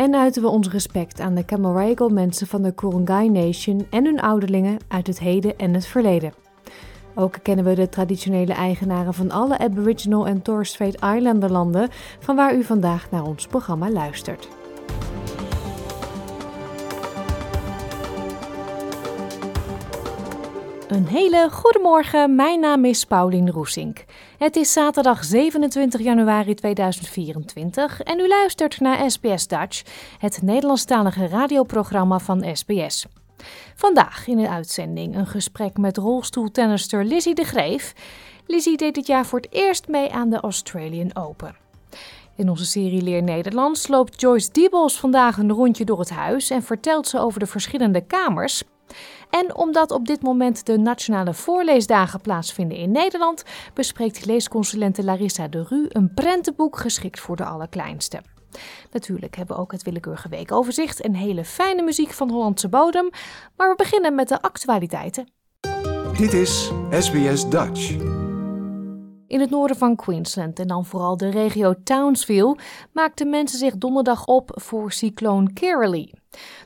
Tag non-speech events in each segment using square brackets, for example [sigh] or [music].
en uiten we ons respect aan de Camaragal mensen van de Kurungay Nation en hun ouderlingen uit het heden en het verleden. Ook kennen we de traditionele eigenaren van alle Aboriginal en Torres Strait Islander landen, van waar u vandaag naar ons programma luistert. Een hele goede morgen, mijn naam is Paulien Roesink. Het is zaterdag 27 januari 2024 en u luistert naar SBS Dutch, het Nederlandstalige radioprogramma van SBS. Vandaag in de uitzending een gesprek met rolstoeltennister Lizzie de Greef. Lizzie deed dit jaar voor het eerst mee aan de Australian Open. In onze serie Leer Nederlands loopt Joyce Diebels vandaag een rondje door het huis en vertelt ze over de verschillende kamers. En omdat op dit moment de nationale voorleesdagen plaatsvinden in Nederland, bespreekt leesconsulente Larissa de Ru een prentenboek geschikt voor de allerkleinste. Natuurlijk hebben we ook het willekeurige weekoverzicht en hele fijne muziek van Hollandse bodem, maar we beginnen met de actualiteiten. Dit is SBS Dutch. In het noorden van Queensland en dan vooral de regio Townsville maakten mensen zich donderdag op voor cycloon Kirrily.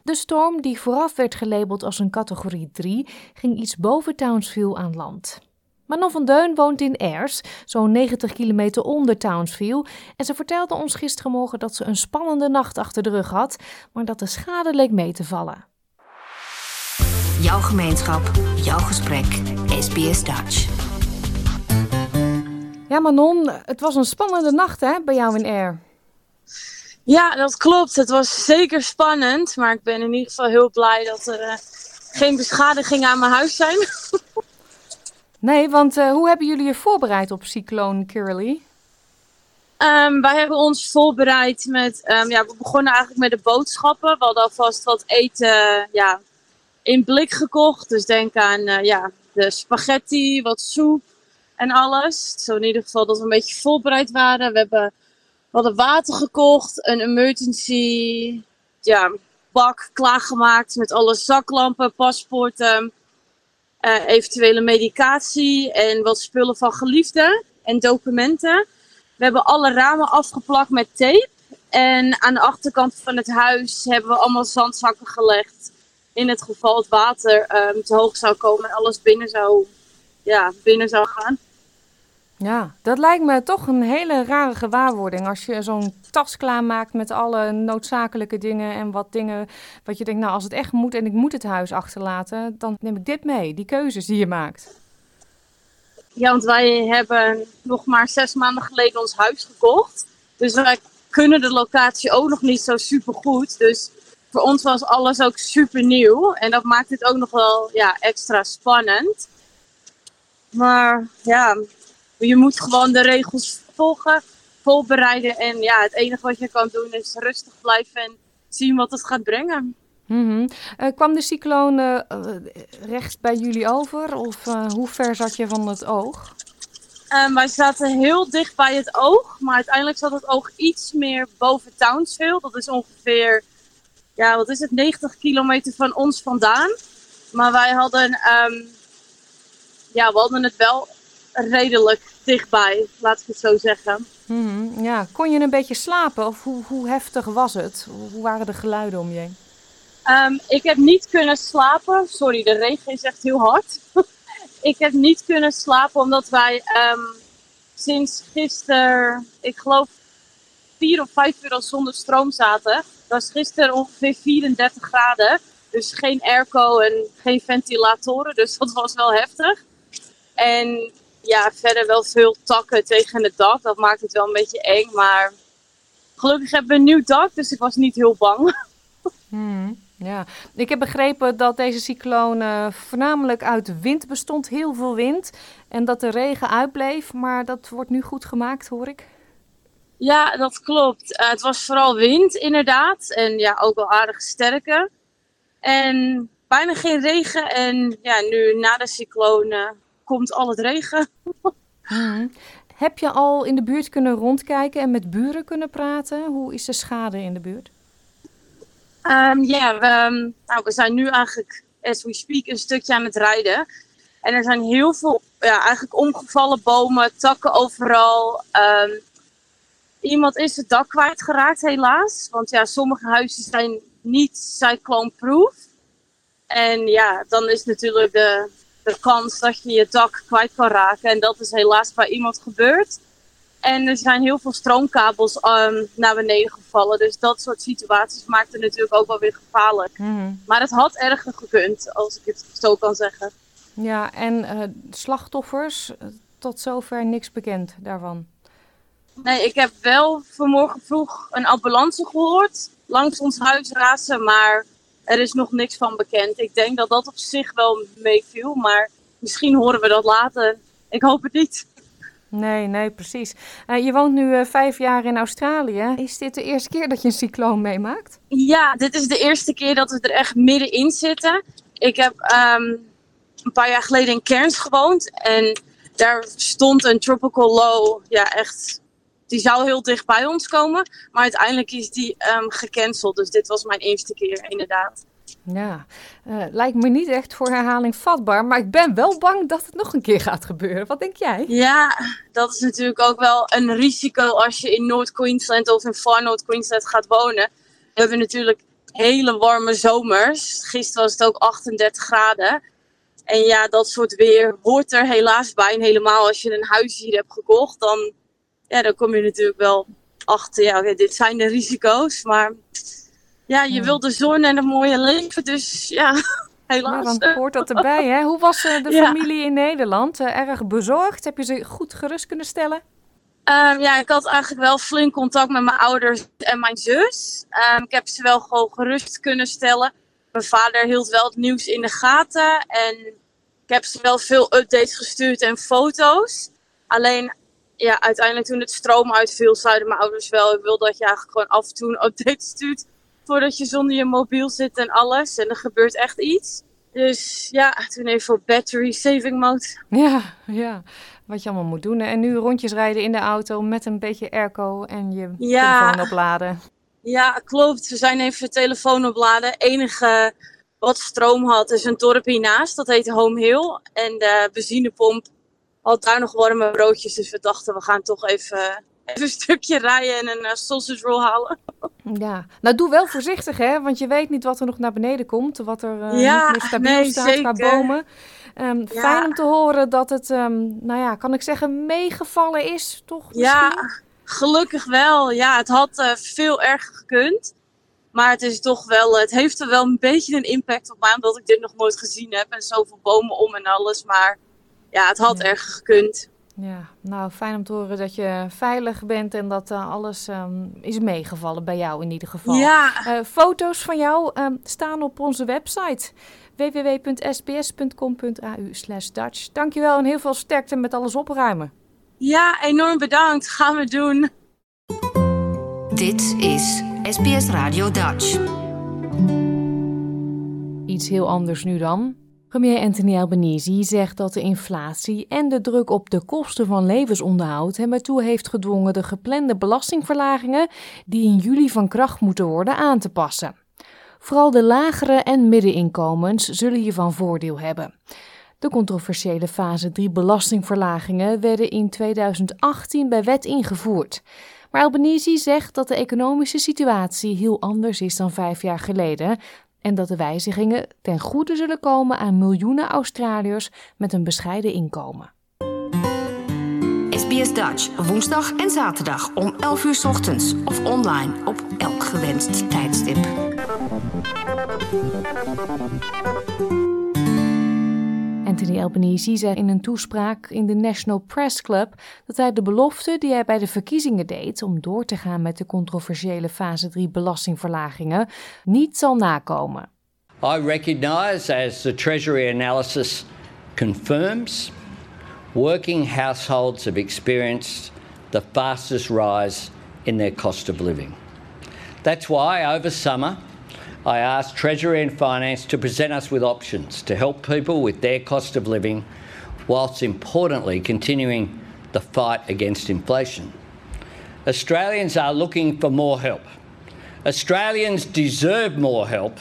De storm, die vooraf werd gelabeld als een categorie 3, ging iets boven Townsville aan land. Manon van Deun woont in Ayers, zo'n 90 kilometer onder Townsville, en ze vertelde ons gistermorgen dat ze een spannende nacht achter de rug had, maar dat de schade leek mee te vallen. Jouw gemeenschap, jouw gesprek, SBS Dutch. Ja, Manon, het was een spannende nacht hè, bij jou in Air. Ja, dat klopt. Het was zeker spannend. Maar ik ben in ieder geval heel blij dat er uh, geen beschadigingen aan mijn huis zijn. [laughs] nee, want uh, hoe hebben jullie je voorbereid op cycloon Kirrily? Um, wij hebben ons voorbereid met... Um, ja, we begonnen eigenlijk met de boodschappen. We hadden alvast wat eten ja, in blik gekocht. Dus denk aan uh, ja, de spaghetti, wat soep en alles. Zo in ieder geval dat we een beetje voorbereid waren. We hebben we hadden water gekocht, een emergency ja, bak klaargemaakt met alle zaklampen, paspoorten, uh, eventuele medicatie en wat spullen van geliefden en documenten. We hebben alle ramen afgeplakt met tape. En aan de achterkant van het huis hebben we allemaal zandzakken gelegd. In het geval het water um, te hoog zou komen en alles binnen zou, ja, binnen zou gaan. Ja, dat lijkt me toch een hele rare gewaarwording. Als je zo'n tas klaarmaakt met alle noodzakelijke dingen en wat dingen wat je denkt, nou als het echt moet en ik moet het huis achterlaten, dan neem ik dit mee, die keuzes die je maakt. Ja, want wij hebben nog maar zes maanden geleden ons huis gekocht. Dus wij kunnen de locatie ook nog niet zo super goed. Dus voor ons was alles ook super nieuw. En dat maakt het ook nog wel ja, extra spannend. Maar ja, je moet gewoon de regels volgen, voorbereiden. En ja, het enige wat je kan doen is rustig blijven en zien wat het gaat brengen. Mm -hmm. uh, kwam de cycloon uh, recht bij jullie over? Of uh, hoe ver zat je van het oog? Um, wij zaten heel dicht bij het oog. Maar uiteindelijk zat het oog iets meer boven Townsville. Dat is ongeveer, ja, wat is het, 90 kilometer van ons vandaan. Maar wij hadden, um, ja, we hadden het wel redelijk dichtbij, laat ik het zo zeggen. Mm -hmm. Ja, kon je een beetje slapen of hoe, hoe heftig was het? Hoe waren de geluiden om je heen? Um, ik heb niet kunnen slapen. Sorry, de regen is echt heel hard. [laughs] ik heb niet kunnen slapen omdat wij um, sinds gisteren, ik geloof, vier of vijf uur al zonder stroom zaten. Het was gisteren ongeveer 34 graden. Dus geen airco en geen ventilatoren. Dus dat was wel heftig. En ja, verder wel veel takken tegen het dak. Dat maakt het wel een beetje eng. Maar gelukkig hebben we een nieuw dak, dus ik was niet heel bang. [laughs] Hmm, ja, ik heb begrepen dat deze cycloon uh, voornamelijk uit wind bestond. Heel veel wind. En dat de regen uitbleef. Maar dat wordt nu goed gemaakt, hoor ik. Ja, dat klopt. Uh, het was vooral wind, inderdaad. En ja, ook wel aardig sterke. En bijna geen regen. En ja, nu na de cyclone komt al het regen. Mhm. Heb je al in de buurt kunnen rondkijken en met buren kunnen praten? Hoe is de schade in de buurt? Ehm, ja, we, ehm, nou, we zijn nu eigenlijk, as we speak, een stukje aan het rijden. En er zijn heel veel, ja, eigenlijk omgevallen bomen, takken overal. Ehm, iemand is het dak kwijtgeraakt, helaas. Want ja, sommige huizen zijn niet cyclone-proof. En ja, dan is natuurlijk de, de kans dat je je dak kwijt kan raken. En dat is helaas bij iemand gebeurd. En er zijn heel veel stroomkabels um, naar beneden gevallen. Dus dat soort situaties maakt het natuurlijk ook wel weer gevaarlijk. Mhm. Maar het had erger gekund, als ik het zo kan zeggen. Ja, en uh, slachtoffers, tot zover niks bekend daarvan? Nee, ik heb wel vanmorgen vroeg een ambulance gehoord. Langs ons huis razen, maar er is nog niks van bekend. Ik denk dat dat op zich wel meeviel, maar misschien horen we dat later. Ik hoop het niet. Nee, nee, precies. Uh, je woont nu uh, vijf jaar in Australië. Is dit de eerste keer dat je een cycloon meemaakt? Ja, dit is de eerste keer dat we er echt middenin zitten. Ik heb um, een paar jaar geleden in Cairns gewoond. En daar stond een tropical low. Ja, echt. Die zou heel dicht bij ons komen. Maar uiteindelijk is die um, gecanceld. Dus dit was mijn eerste keer, inderdaad. Ja, uh, lijkt me niet echt voor herhaling vatbaar, maar ik ben wel bang dat het nog een keer gaat gebeuren. Wat denk jij? Ja, dat is natuurlijk ook wel een risico als je in Noord-Queensland of in Far Noord-Queensland gaat wonen. We hebben natuurlijk hele warme zomers. Gisteren was het ook 38 graden. En ja, dat soort weer hoort er helaas bij. En helemaal als je een huis hier hebt gekocht, dan, ja, dan kom je natuurlijk wel achter. Ja, okay, dit zijn de risico's, maar ja, je wil de zon en het mooie leven, dus ja, [laughs] helaas. Ja, dan hoort dat erbij, hè? Hoe was uh, de [laughs] ja. familie in Nederland? Uh, erg bezorgd? Heb je ze goed gerust kunnen stellen? Um, ja, ik had eigenlijk wel flink contact met mijn ouders en mijn zus. Um, ik heb ze wel gewoon gerust kunnen stellen. Mijn vader hield wel het nieuws in de gaten en ik heb ze wel veel updates gestuurd en foto's. Alleen, ja, uiteindelijk toen het stroom uitviel, zeiden mijn ouders wel, ik wil dat je eigenlijk gewoon af en toe een update [laughs] stuurt voordat je zonder je mobiel zit en alles. En er gebeurt echt iets. Dus ja, toen even op battery saving mode. Ja, ja. Wat je allemaal moet doen. En nu rondjes rijden in de auto met een beetje airco en je ja. telefoon opladen. Ja, klopt. We zijn even telefoon opladen. enige wat stroom had is een dorp hiernaast. Dat heet Home Hill. En de benzinepomp had daar nog warme broodjes. Dus we dachten, we gaan toch even even een stukje rijden en een uh, sausage roll halen. Ja, nou doe wel voorzichtig hè, want je weet niet wat er nog naar beneden komt. Wat er uh, ja, niet meer stabiel nee, staat zeker. qua bomen. Um, ja. Fijn om te horen dat het, um, nou ja, kan ik zeggen, meegevallen is, toch? Misschien? Ja, gelukkig wel. Ja, het had uh, veel erger gekund. Maar het is toch wel, het heeft er wel een beetje een impact op mij, omdat ik dit nog nooit gezien heb. En zoveel bomen om en alles. Maar ja, het had ja. erger gekund. Ja, nou fijn om te horen dat je veilig bent en dat uh, alles um, is meegevallen bij jou in ieder geval. Ja. Uh, foto's van jou um, staan op onze website www.sbs.com.au Dutch. Dankjewel en heel veel sterkte met alles opruimen. Ja, enorm bedankt. Gaan we doen. Dit is SBS Radio Dutch. Iets heel anders nu dan. Premier Anthony Albanese zegt dat de inflatie en de druk op de kosten van levensonderhoud hem ertoe heeft gedwongen de geplande belastingverlagingen die in juli van kracht moeten worden aan te passen. Vooral de lagere en middeninkomens zullen hiervan voordeel hebben. De controversiële fase 3 belastingverlagingen werden in 2018 bij wet ingevoerd. Maar Albanese zegt dat de economische situatie heel anders is dan vijf jaar geleden en dat de wijzigingen ten goede zullen komen aan miljoenen Australiërs met een bescheiden inkomen. SBS Dutch, woensdag en zaterdag om 11 uur ochtends of online op elk gewenst tijdstip. Anthony Albanese zei in een toespraak in de National Press Club dat hij de belofte die hij bij de verkiezingen deed om door te gaan met de controversiële fase 3 belastingverlagingen niet zal nakomen. I recognise, as the Treasury analysis confirms, working households have experienced the fastest rise in their cost of living. That's why over summer I asked Treasury and Finance to present us with options to help people with their cost of living, whilst importantly continuing the fight against inflation. Australians are looking for more help. Australians deserve more help,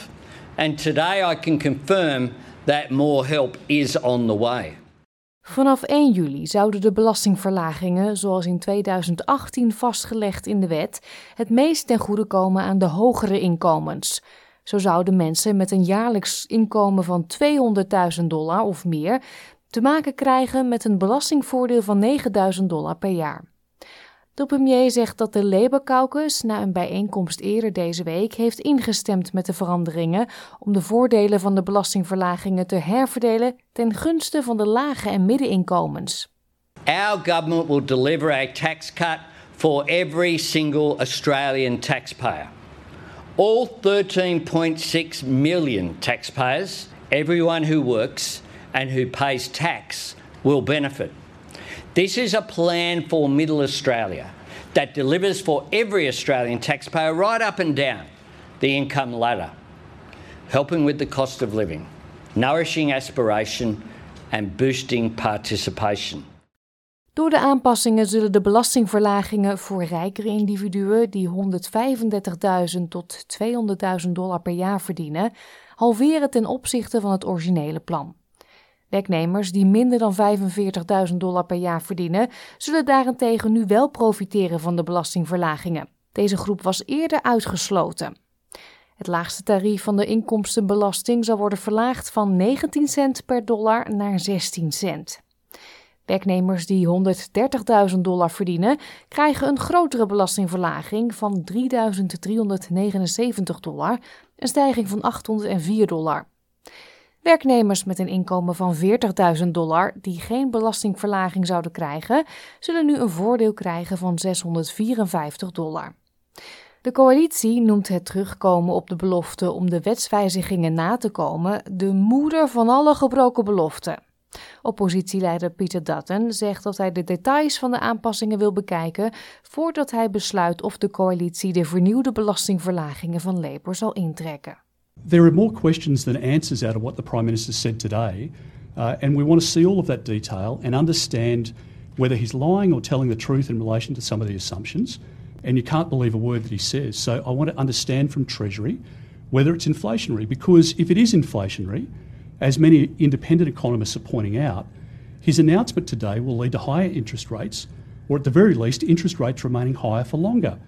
and today I can confirm that more help is on the way. Vanaf 1 juli zouden de belastingverlagingen, zoals in 2018 vastgelegd in de wet, het meest ten goede komen aan de hogere inkomens. Zo zouden mensen met een jaarlijks inkomen van 200.000 dollar of meer te maken krijgen met een belastingvoordeel van 9000 dollar per jaar. De premier zegt dat de Labour Caucus na een bijeenkomst eerder deze week heeft ingestemd met de veranderingen om de voordelen van de belastingverlagingen te herverdelen ten gunste van de lage en middeninkomens. Our government will deliver a tax cut for every single Australian taxpayer. All 13.6 million taxpayers, everyone who works and who pays tax, will benefit. This is a plan for Middle Australia that delivers for every Australian taxpayer right up and down the income ladder, helping with the cost of living, nourishing aspiration, and boosting participation. Door de aanpassingen zullen de belastingverlagingen voor rijkere individuen die 135.000 tot 200.000 dollar per jaar verdienen, halveren ten opzichte van het originele plan. Werknemers die minder dan 45.000 dollar per jaar verdienen, zullen daarentegen nu wel profiteren van de belastingverlagingen. Deze groep was eerder uitgesloten. Het laagste tarief van de inkomstenbelasting zal worden verlaagd van 19 cent per dollar naar 16 cent. Werknemers die 130.000 dollar verdienen, krijgen een grotere belastingverlaging van 3.379 dollar, een stijging van 804 dollar. Werknemers met een inkomen van 40.000 dollar die geen belastingverlaging zouden krijgen, zullen nu een voordeel krijgen van 654 dollar. De coalitie noemt het terugkomen op de belofte om de wetswijzigingen na te komen de moeder van alle gebroken beloften. Oppositieleider Peter Dutton zegt dat hij de details van de aanpassingen wil bekijken voordat hij besluit of de coalitie de vernieuwde belastingverlagingen van Labour zal intrekken. There are more questions than answers out of what the Prime Minister said today, uh, and we want to see all of that detail and understand whether he's lying or telling the truth in relation to some of the assumptions. And you can't believe a word that he says. So I want to understand from Treasury whether it's inflationary, because if it is inflationary, as many independent economists are pointing out, his announcement today will lead to higher interest rates, or at the very least, interest rates remaining higher for longer.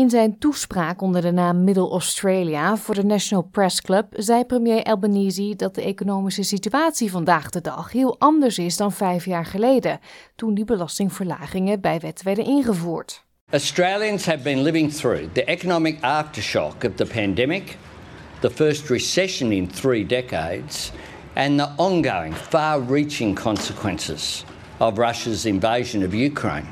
In zijn toespraak onder de naam Middle Australia voor de National Press Club zei premier Albanese dat de economische situatie vandaag de dag heel anders is dan vijf jaar geleden, toen die belastingverlagingen bij wet werden ingevoerd. Australians have been living through the economic aftershock of the pandemic, the first recession in three decades, and the ongoing, far reaching consequences of Russia's invasion of Ukraine.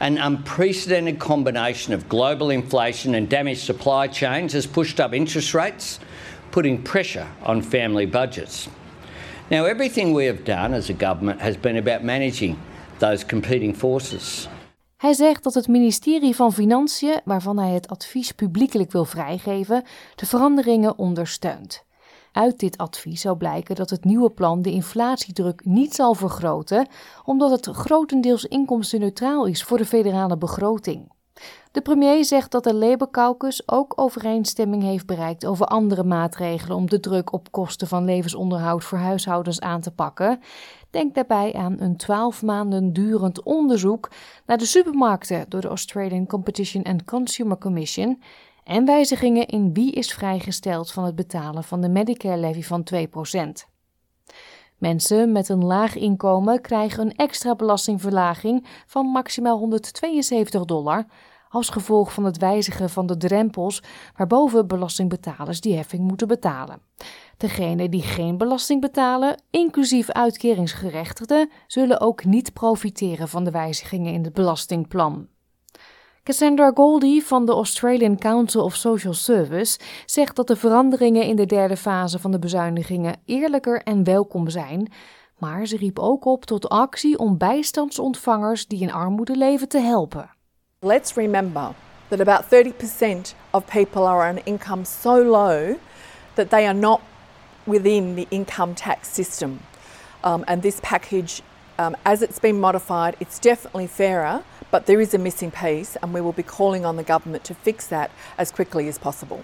An unprecedented combination of global inflation and damaged supply chains has pushed up interest rates, putting pressure on family budgets. Now, everything we have done as a government has been about managing those competing forces. Hij zegt dat het ministerie van Financiën, waarvan hij het advies publiekelijk wil vrijgeven, de veranderingen ondersteunt. Uit dit advies zou blijken dat het nieuwe plan de inflatiedruk niet zal vergroten, omdat het grotendeels inkomstenneutraal is voor de federale begroting. De premier zegt dat de Labour Caucus ook overeenstemming heeft bereikt over andere maatregelen om de druk op kosten van levensonderhoud voor huishoudens aan te pakken. Denk daarbij aan een 12 maanden durend onderzoek naar de supermarkten door de Australian Competition and Consumer Commission en wijzigingen in wie is vrijgesteld van het betalen van de Medicare levy van 2%. Mensen met een laag inkomen krijgen een extra belastingverlaging van maximaal 172 dollar als gevolg van het wijzigen van de drempels waarboven belastingbetalers die heffing moeten betalen. Degenen die geen belasting betalen, inclusief uitkeringsgerechtigden, zullen ook niet profiteren van de wijzigingen in het belastingplan. Cassandra Goldie van de Australian Council of Social Service zegt dat de veranderingen in de derde fase van de bezuinigingen eerlijker en welkom zijn, maar ze riep ook op tot actie om bijstandsontvangers die in armoede leven te helpen. Let's remember that about 30% of people are on income so low that they are not within the income tax system. Um, and this package, um, as it's been modified, it's definitely fairer, but there is a missing piece, and we will be calling on the government to fix that as quickly as possible.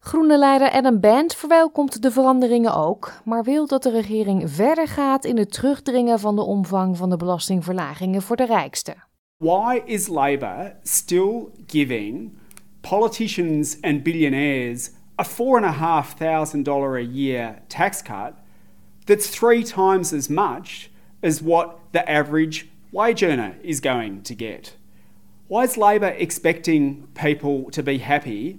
Groene leider Adam Band verwelkomt de veranderingen ook, maar wil dat de regering verder gaat in het terugdringen van de omvang van de belastingverlagingen voor de rijksten. Why is Labor still giving politicians and billionaires a $4,500 a year tax cut that's three times as much as what the average wage earner is going to get? Why is Labor expecting people to be happy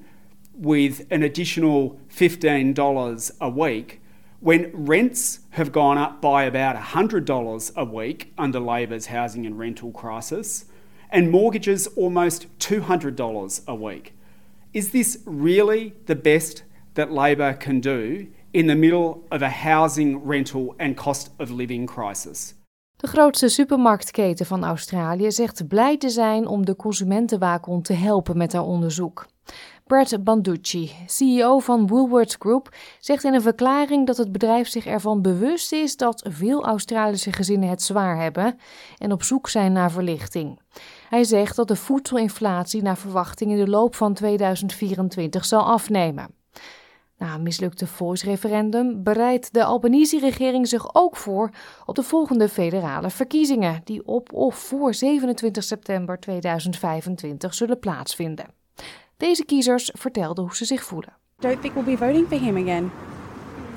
with an additional $15 a week when rents have gone up by about $100 a week under Labor's housing and rental crisis and mortgages almost $200 a week? Is this really the best that Labor can do in the middle of a housing, rental and cost of living crisis? De grootste supermarktketen van Australië zegt blij te zijn om de consumentenwaakhond te helpen met haar onderzoek. Brett Banducci, CEO van Woolworths Group, zegt in een verklaring dat het bedrijf zich ervan bewust is dat veel Australische gezinnen het zwaar hebben en op zoek zijn naar verlichting. Hij zegt dat de voedselinflatie naar verwachting in de loop van 2024 zal afnemen. Na een mislukte voice-referendum bereidt de Albanese-regering zich ook voor op de volgende federale verkiezingen, die op of voor 27 september 2025 zullen plaatsvinden. Deze kiezers vertelden hoe ze zich voelen. I don't think we'll be voting for him again.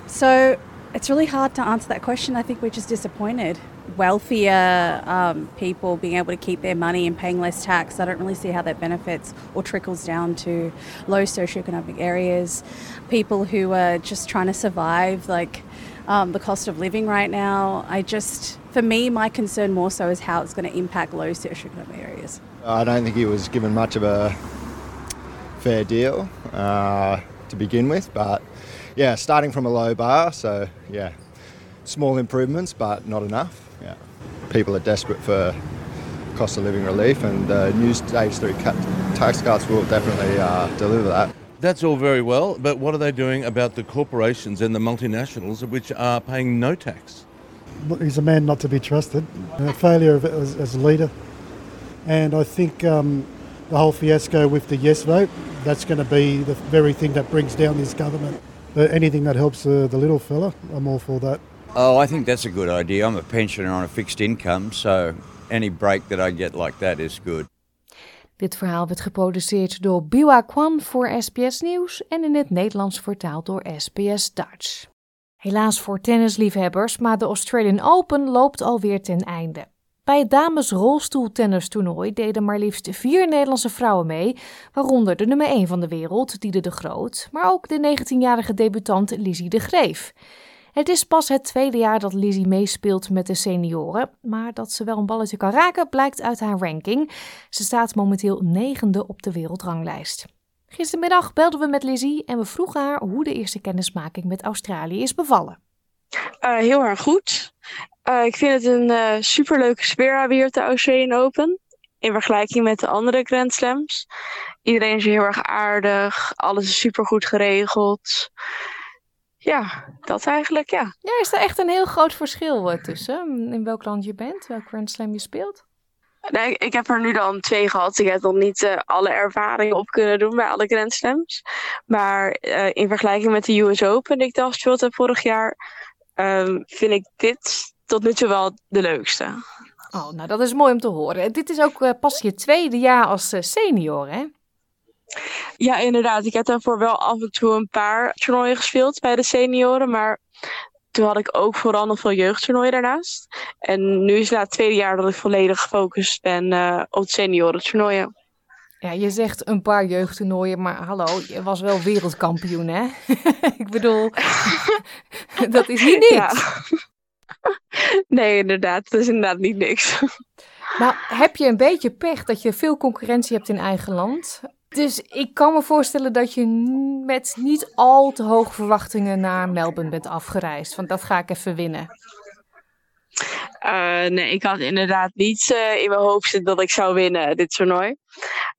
So it's really hard to answer that question. I think we're just disappointed. Wealthier um, people being able to keep their money and paying less tax, I don't really see how that benefits or trickles down to low socioeconomic areas. People who are just trying to survive, like um, the cost of living right now. I just, for me, my concern more so is how it's going to impact low socioeconomic areas. I don't think he was given much of a fair deal uh, to begin with, but yeah, starting from a low bar, so yeah, small improvements, but not enough. Yeah, people are desperate for cost of living relief, and the uh, new stage three cut, tax cuts will definitely uh, deliver that. That's all very well, but what are they doing about the corporations and the multinationals which are paying no tax? He's a man not to be trusted, a failure of, as, as, a leader. And I think um, the whole fiasco with the yes vote, that's going to be the very thing that brings down this government. But anything that helps uh, the little fella, I'm all for that. Oh, I think that's a good idea. I'm a pensioner on a fixed income, so any break that I get like that is good. Dit verhaal werd geproduceerd door Biwa Kwan voor SBS Nieuws en in het Nederlands vertaald door SBS Dutch. Helaas voor tennisliefhebbers, maar de Australian Open loopt alweer ten einde. Bij het dames rolstoeltennistoernooi deden maar liefst vier Nederlandse vrouwen mee, waaronder de nummer 1 van de wereld, Diede de Groot, maar ook de 19-jarige debutant Lizzie de Greef. Het is pas het tweede jaar dat Lizzie meespeelt met de senioren, maar dat ze wel een balletje kan raken blijkt uit haar ranking. Ze staat momenteel negende op de wereldranglijst. Gistermiddag belden we met Lizzie en we vroegen haar hoe de eerste kennismaking met Australië is bevallen. Uh, heel erg goed. Uh, ik vind het een uh, superleuke sfeer weer op de Australian Open. In vergelijking met de andere Grand Slams. Iedereen is heel erg aardig. Alles is super goed geregeld. Ja, dat eigenlijk, ja. Ja, is er echt een heel groot verschil tussen? In welk land je bent, welk Grand Slam je speelt? Nee, ik heb er nu dan twee gehad. Ik heb nog niet uh, alle ervaringen op kunnen doen bij alle Grand Slams. Maar uh, in vergelijking met de US Open, die ik daar gespeeld heb vorig jaar, um, vind ik dit tot nu toe wel de leukste. Oh, nou dat is mooi om te horen. Dit is ook uh, pas je tweede jaar als senior, hè? Ja, inderdaad. Ik heb daarvoor wel af en toe een paar toernooien gespeeld bij de senioren. Maar toen had ik ook vooral nog veel jeugdtoernooien daarnaast. En nu is het het tweede jaar dat ik volledig gefocust ben uh, op senioren toernooien. Ja, je zegt een paar jeugdtoernooien, maar hallo, je was wel wereldkampioen, hè? [laughs] ik bedoel, [laughs] dat is niet niks. Ja. Nee, inderdaad. Dat is inderdaad niet niks. Nou, heb je een beetje pech dat je veel concurrentie hebt in eigen land? Dus ik kan me voorstellen dat je met niet al te hoge verwachtingen naar Melbourne bent afgereisd. Want dat ga ik even winnen. Uh, nee, ik had inderdaad niet uh, in mijn hoofd zitten dat ik zou winnen dit toernooi.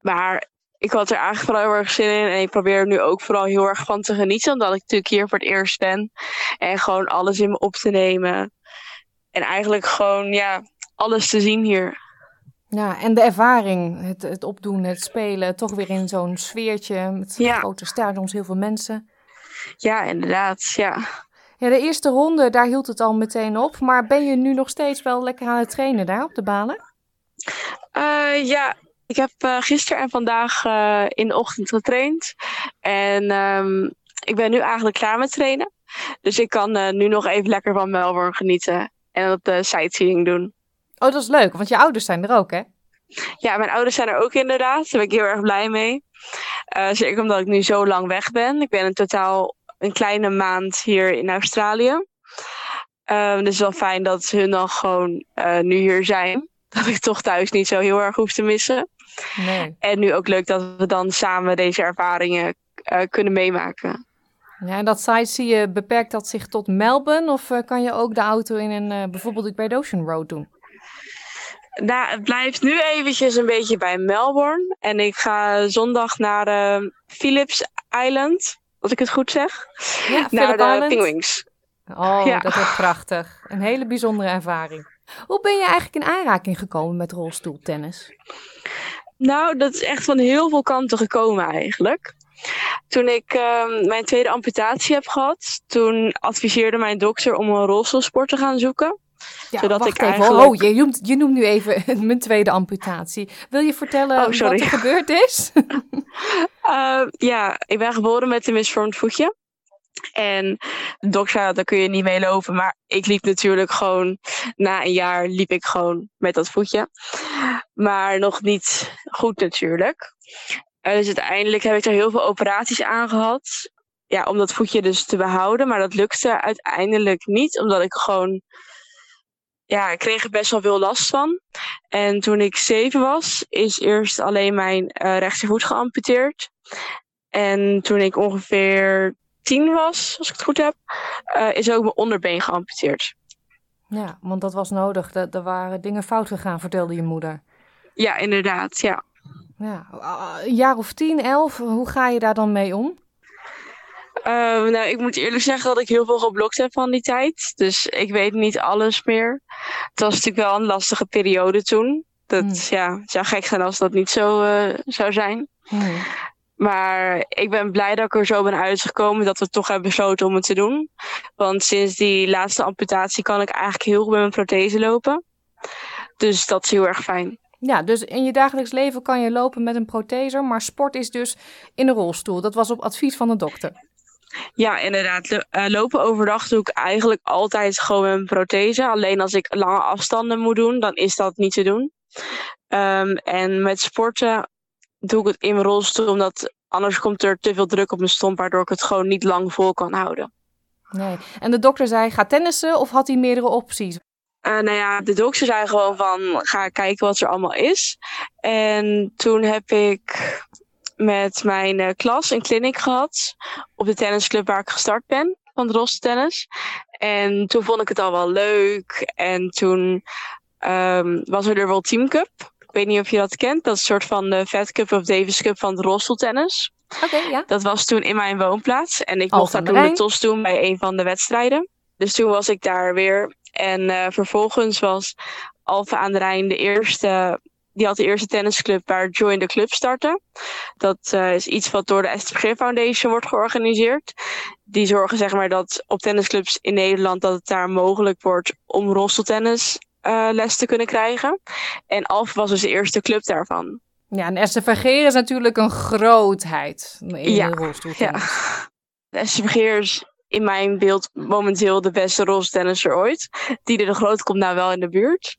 Maar ik had er eigenlijk vooral heel erg zin in. En ik probeer er nu ook vooral heel erg van te genieten. Omdat ik natuurlijk hier voor het eerst ben. En gewoon alles in me op te nemen. En eigenlijk gewoon, ja, alles te zien hier. Ja, en de ervaring, het, het opdoen, het spelen, toch weer in zo'n sfeertje met Ja. grote stadions, heel veel mensen. Ja, inderdaad, ja. Ja, de eerste ronde, daar hield het al meteen op. Maar ben je nu nog steeds wel lekker aan het trainen daar op de banen? Eh, ja, ik heb eh, gisteren en vandaag eh, in de ochtend getraind. En ehm, ik ben nu eigenlijk klaar met trainen. Dus ik kan nu nog even lekker van Melbourne genieten. En wat de sightseeing doen. Oh, dat is leuk, want je ouders zijn er ook, hè? Ja, mijn ouders zijn er ook inderdaad. Daar ben ik heel erg blij mee. Zeker omdat ik nu zo lang weg ben. Ik ben in totaal een kleine maand hier in Australië. Ehm, dus het is wel fijn dat hun dan gewoon eh, nu hier zijn. [laughs] Dat ik toch thuis niet zo heel erg hoef te missen. Nee. En nu ook leuk dat we dan samen deze ervaringen eh, kunnen meemaken. Ja, en dat sightseeën, beperkt dat zich tot Melbourne? Of eh, kan je ook de auto in een, eh, bijvoorbeeld de Great Ocean Road doen? Nou, het blijft nu eventjes een beetje bij Melbourne. En ik ga zondag naar eh, Phillips Island, als ik het goed zeg. Ja, naar de. Penguins. Oh, Ja. dat wordt prachtig. Een hele bijzondere ervaring. Hoe ben je eigenlijk in aanraking gekomen met rolstoeltennis? Nou, dat is echt van heel veel kanten gekomen eigenlijk. Toen ik ehm, mijn tweede amputatie heb gehad, toen adviseerde mijn dokter om een rolstoelsport te gaan zoeken. Ja, zodat ik eigenlijk... Oh, je noemt, je noemt nu even [laughs] mijn tweede amputatie. Wil je vertellen Oh, wat er gebeurd is? [laughs] [laughs] Eh, ja, ik ben geboren met een misvormd voetje. En zei, daar kun je niet mee lopen. Maar ik liep natuurlijk gewoon, na een jaar liep ik gewoon met dat voetje. Maar nog niet goed natuurlijk. Eh, dus uiteindelijk heb ik er heel veel operaties aan gehad. Ja, om dat voetje dus te behouden. Maar dat lukte uiteindelijk niet, omdat ik gewoon... Ja, ik kreeg er best wel veel last van. En toen ik zeven was, is eerst alleen mijn eh, rechtervoet geamputeerd. En toen ik ongeveer tien was, als ik het goed heb, eh, is ook mijn onderbeen geamputeerd. Ja, want dat was nodig. Er, er waren dingen fout gegaan, vertelde je moeder. Ja, inderdaad, ja. Ja, ah, een jaar of tien, elf, hoe ga je daar dan mee om? Eh, nou, ik moet eerlijk zeggen dat ik heel veel geblokt heb van die tijd. Dus ik weet niet alles meer. Het was natuurlijk wel een lastige periode toen. Dat ja, het zou gek zijn als dat niet zo eh, zou zijn. Maar ik ben blij dat ik er zo ben uitgekomen dat we toch hebben besloten om het te doen. Want sinds die laatste amputatie kan ik eigenlijk heel goed met mijn prothese lopen. Dus dat is heel erg fijn. Ja, dus in je dagelijks leven kan je lopen met een prothese, maar sport is dus in een rolstoel. Dat was op advies van de dokter. Ja, inderdaad. Eh, lopen overdag doe ik eigenlijk altijd gewoon met mijn prothese. Alleen als ik lange afstanden moet doen, dan is dat niet te doen. Ehm, en met sporten doe ik het in mijn rolstoel, omdat anders komt er te veel druk op mijn stomp, waardoor ik het gewoon niet lang vol kan houden. Nee. En de dokter zei, ga tennissen of had hij meerdere opties? Eh, nou ja, de dokter zei gewoon van, ga kijken wat er allemaal is. En toen heb ik met mijn eh, klas een clinic gehad op de tennisclub waar ik gestart ben, van de tennis. En toen vond ik het al wel leuk. En toen ehm, was er de World Team Cup. Ik weet niet of je dat kent. Dat is een soort van de Fed Cup of Davis Cup van de tennis. Oké, ja. Dat was toen in mijn woonplaats. En ik Al mocht daar toen de tos doen bij een van de wedstrijden. Dus toen was ik daar weer. En eh, vervolgens was Alphen aan de Rijn de eerste. Die had de eerste tennisclub waar Join the Club startte. Dat eh, is iets wat door de STG Foundation wordt georganiseerd. Die zorgen zeg maar dat op tennisclubs in Nederland dat het daar mogelijk wordt om rolstoeltennis eh, les te kunnen krijgen. En Alphen was dus de eerste club daarvan. Ja, en SVG is natuurlijk een grootheid in Ja, de rolstoeltennis. De SVG is in mijn beeld momenteel de beste rolstennisser ooit. Die de Groot komt nou wel in de buurt.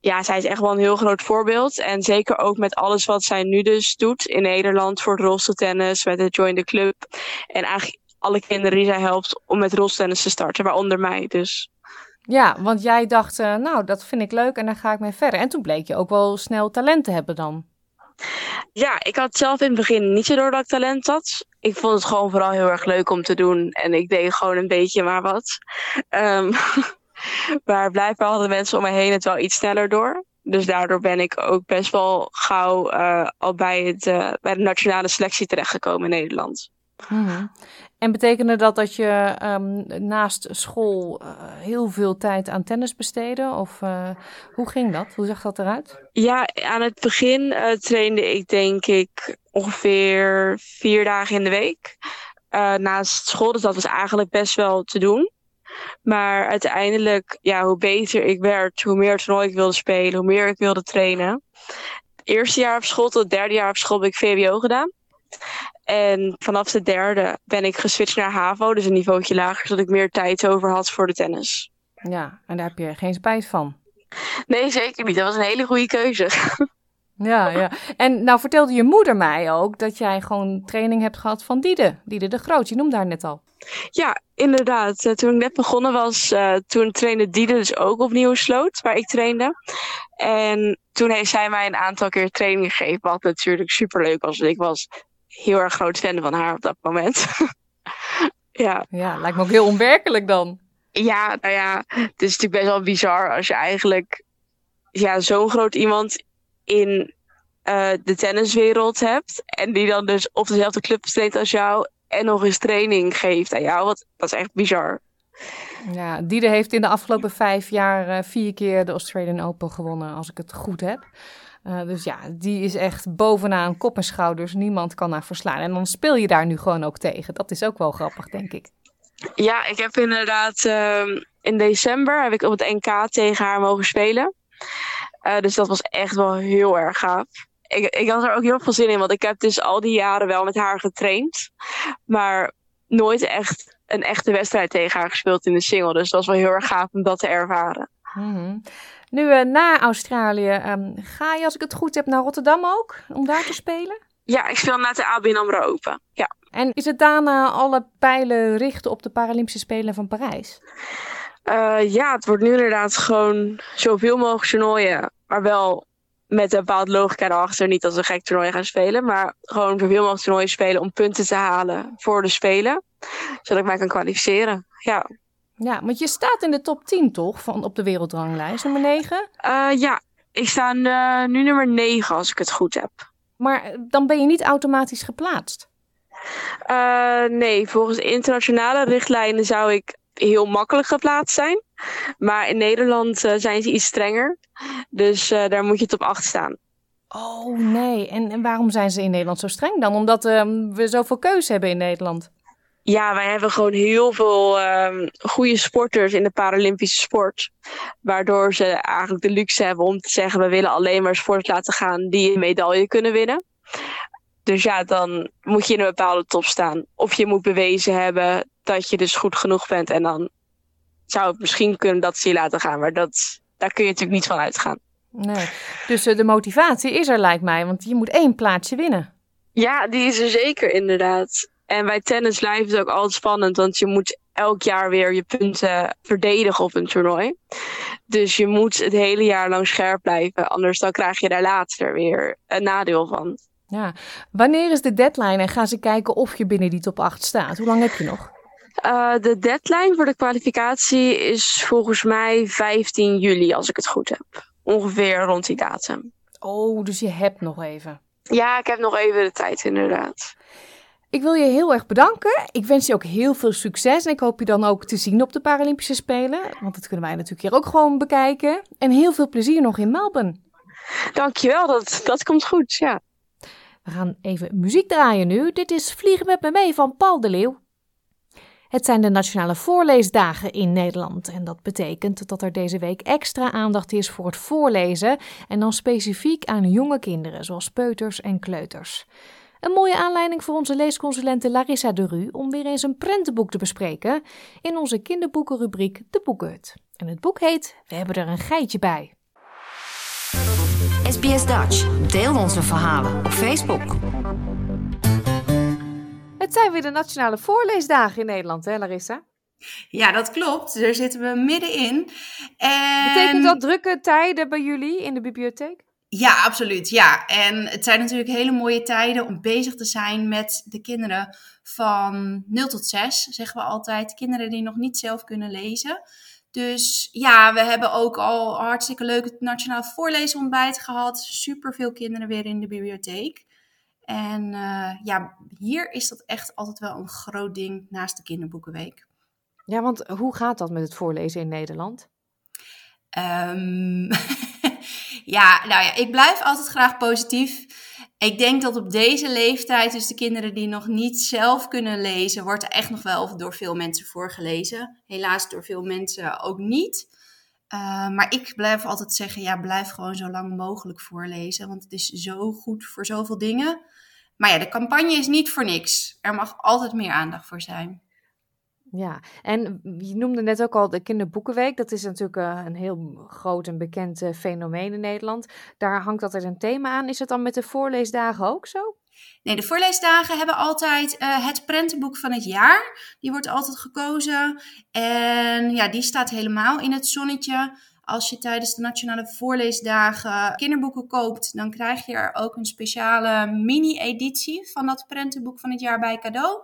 Ja, zij is echt wel een heel groot voorbeeld. En zeker ook met alles wat zij nu dus doet in Nederland voor het rolstoeltennis, met het Join the Club. En eigenlijk alle kinderen die zij helpt om met rolstennis te starten, waaronder mij dus. Ja, want jij dacht, eh, nou, dat vind ik leuk en daar ga ik mee verder. En toen bleek je ook wel snel talent te hebben dan. Ja, ik had zelf in het begin niet zo door dat ik talent had. Ik vond het gewoon vooral heel erg leuk om te doen. En ik deed gewoon een beetje maar wat. Ehm, [laughs] [laughs] maar blijkbaar hadden mensen om me heen het wel iets sneller door. Dus daardoor ben ik ook best wel gauw uh, al bij, het, uh, bij de nationale selectie terechtgekomen in Nederland. Mm En betekende dat dat je um, naast school uh, heel veel tijd aan tennis besteedde? Of hoe ging dat? Hoe zag dat eruit? Ja, aan het begin trainde ik denk ik ongeveer vier dagen in de week. naast school, dus dat was eigenlijk best wel te doen. Maar uiteindelijk, ja, hoe beter ik werd, hoe meer toernooi ik wilde spelen, hoe meer ik wilde trainen. Het eerste jaar op school tot het derde jaar op school heb ik VWO gedaan. En vanaf de derde ben ik geswitcht naar HAVO, dus een niveautje lager, zodat ik meer tijd over had voor de tennis. Ja, en daar heb je geen spijt van? Nee, zeker niet. Dat was een hele goede keuze. [laughs] Ja, ja. En nou vertelde je moeder mij ook dat jij gewoon training hebt gehad van Diede. Diede de Groot, je noemde haar net al. Ja, inderdaad. Uh, toen ik net begonnen was, uh, toen trainde Diede dus ook op Nieuwe Sloot, waar ik trainde. En toen heeft zij mij een aantal keer training gegeven, wat natuurlijk superleuk was. Ik was heel erg groot fan van haar op dat moment. [laughs] ja. Ja, lijkt me ook heel onwerkelijk dan. Ja, nou ja, het is natuurlijk best wel bizar als je eigenlijk ja, zo'n groot iemand in uh, de tenniswereld hebt. En die dan dus op dezelfde club treedt als jou. En nog eens training geeft aan jou. Wat, dat is echt bizar. Ja, Diede heeft in de afgelopen vijf jaar uh, vier keer de Australian Open gewonnen, als ik het goed heb. Uh, dus ja, die is echt bovenaan kop en schouders. Niemand kan haar verslaan. En dan speel je daar nu gewoon ook tegen. Dat is ook wel grappig, denk ik. Ja, ik heb inderdaad uh, in december heb ik op het NK tegen haar mogen spelen. Uh, dus dat was echt wel heel erg gaaf. Ik, ik had er ook heel veel zin in, want ik heb dus al die jaren wel met haar getraind. Maar nooit echt een echte wedstrijd tegen haar gespeeld in de single. Dus dat was wel heel erg gaaf om dat te ervaren. Mm -hmm. Nu uh, na Australië, um, ga je als ik het goed heb naar Rotterdam ook, om daar te spelen? Ja, ik speel na de ABN AMRO Open, ja. En is het daarna alle pijlen richten op de Paralympische Spelen van Parijs? Uh, ja, het wordt nu inderdaad gewoon zoveel mogelijk toernooien, maar wel met een bepaald logica erachter. Niet als een gek toernooi gaan spelen, maar gewoon zoveel mogelijk toernooien spelen om punten te halen voor de Spelen. Zodat ik mij kan kwalificeren, ja. Ja, want je staat in de top 10 toch, van op de wereldranglijst, nummer 9? Uh, ja, ik sta uh, nu nummer 9 als ik het goed heb. Maar dan ben je niet automatisch geplaatst? Uh, nee, volgens internationale richtlijnen zou ik heel makkelijk geplaatst zijn. Maar in Nederland uh, zijn ze iets strenger. Dus uh, daar moet je top 8 staan. Oh nee, en, en waarom zijn ze in Nederland zo streng dan? Omdat um, we zoveel keuze hebben in Nederland. Ja, wij hebben gewoon heel veel um, goede sporters in de Paralympische sport. Waardoor ze eigenlijk de luxe hebben om te zeggen: we willen alleen maar sporters laten gaan die een medaille kunnen winnen. Dus ja, dan moet je in een bepaalde top staan. Of je moet bewezen hebben dat je dus goed genoeg bent. En dan zou het misschien kunnen dat ze je laten gaan. Maar dat, daar kun je natuurlijk niet van uitgaan. Nee, dus uh, de motivatie is er lijkt mij. Want je moet één plaatsje winnen. Ja, die is er zeker inderdaad. En bij tennis blijft het ook altijd spannend. Want je moet elk jaar weer je punten verdedigen op een toernooi. Dus je moet het hele jaar lang scherp blijven. Anders dan krijg je daar later weer een nadeel van. Ja, wanneer is de deadline en gaan ze kijken of je binnen die top 8 staat? Hoe lang heb je nog? Uh, de deadline voor de kwalificatie is volgens mij 15 juli, als ik het goed heb. Ongeveer rond die datum. Oh, dus je hebt nog even. Ja, ik heb nog even de tijd, inderdaad. Ik wil je heel erg bedanken. Ik wens je ook heel veel succes. En ik hoop je dan ook te zien op de Paralympische Spelen. Want dat kunnen wij natuurlijk hier ook gewoon bekijken. En heel veel plezier nog in Melbourne. Dankjewel, dat, dat komt goed, ja. We gaan even muziek draaien nu. Dit is Vliegen met me mee van Paul de Leeuw. Het zijn de Nationale Voorleesdagen in Nederland en dat betekent dat er deze week extra aandacht is voor het voorlezen en dan specifiek aan jonge kinderen, zoals peuters en kleuters. Een mooie aanleiding voor onze leesconsulente Larissa de Ru om weer eens een prentenboek te bespreken in onze kinderboekenrubriek De Boekenhut. En het boek heet We hebben er een geitje bij. SBS Dutch. Deel onze verhalen op Facebook. Het zijn weer de Nationale Voorleesdagen in Nederland, hè Larissa? Ja, dat klopt. Daar zitten we middenin. En... Betekent dat drukke tijden bij jullie in de bibliotheek? Ja, absoluut. Ja, en het zijn natuurlijk hele mooie tijden om bezig te zijn met de kinderen van 0 tot 6, zeggen we altijd. Kinderen die nog niet zelf kunnen lezen. Dus ja, we hebben ook al hartstikke leuk het Nationaal Voorleesontbijt gehad. Super veel kinderen weer in de bibliotheek. En uh, ja, hier is dat echt altijd wel een groot ding naast de Kinderboekenweek. Ja, want hoe gaat dat met het voorlezen in Nederland? Um, [laughs] ja, nou ja, ik blijf altijd graag positief. Ik denk dat op deze leeftijd, dus de kinderen die nog niet zelf kunnen lezen, wordt er echt nog wel door veel mensen voorgelezen. Helaas door veel mensen ook niet. Uh, maar ik blijf altijd zeggen, ja, blijf gewoon zo lang mogelijk voorlezen. Want het is zo goed voor zoveel dingen. Maar ja, de campagne is niet voor niks. Er mag altijd meer aandacht voor zijn. Ja, en je noemde net ook al de Kinderboekenweek. Dat is natuurlijk uh, een heel groot en bekend uh, fenomeen in Nederland. Daar hangt altijd een thema aan. Is het dan met de voorleesdagen ook zo? Nee, de voorleesdagen hebben altijd uh, het prentenboek van het jaar. Die wordt altijd gekozen. En ja, die staat helemaal in het zonnetje. Als je tijdens de Nationale Voorleesdagen kinderboeken koopt, dan krijg je er ook een speciale mini-editie van dat prentenboek van het jaar bij cadeau.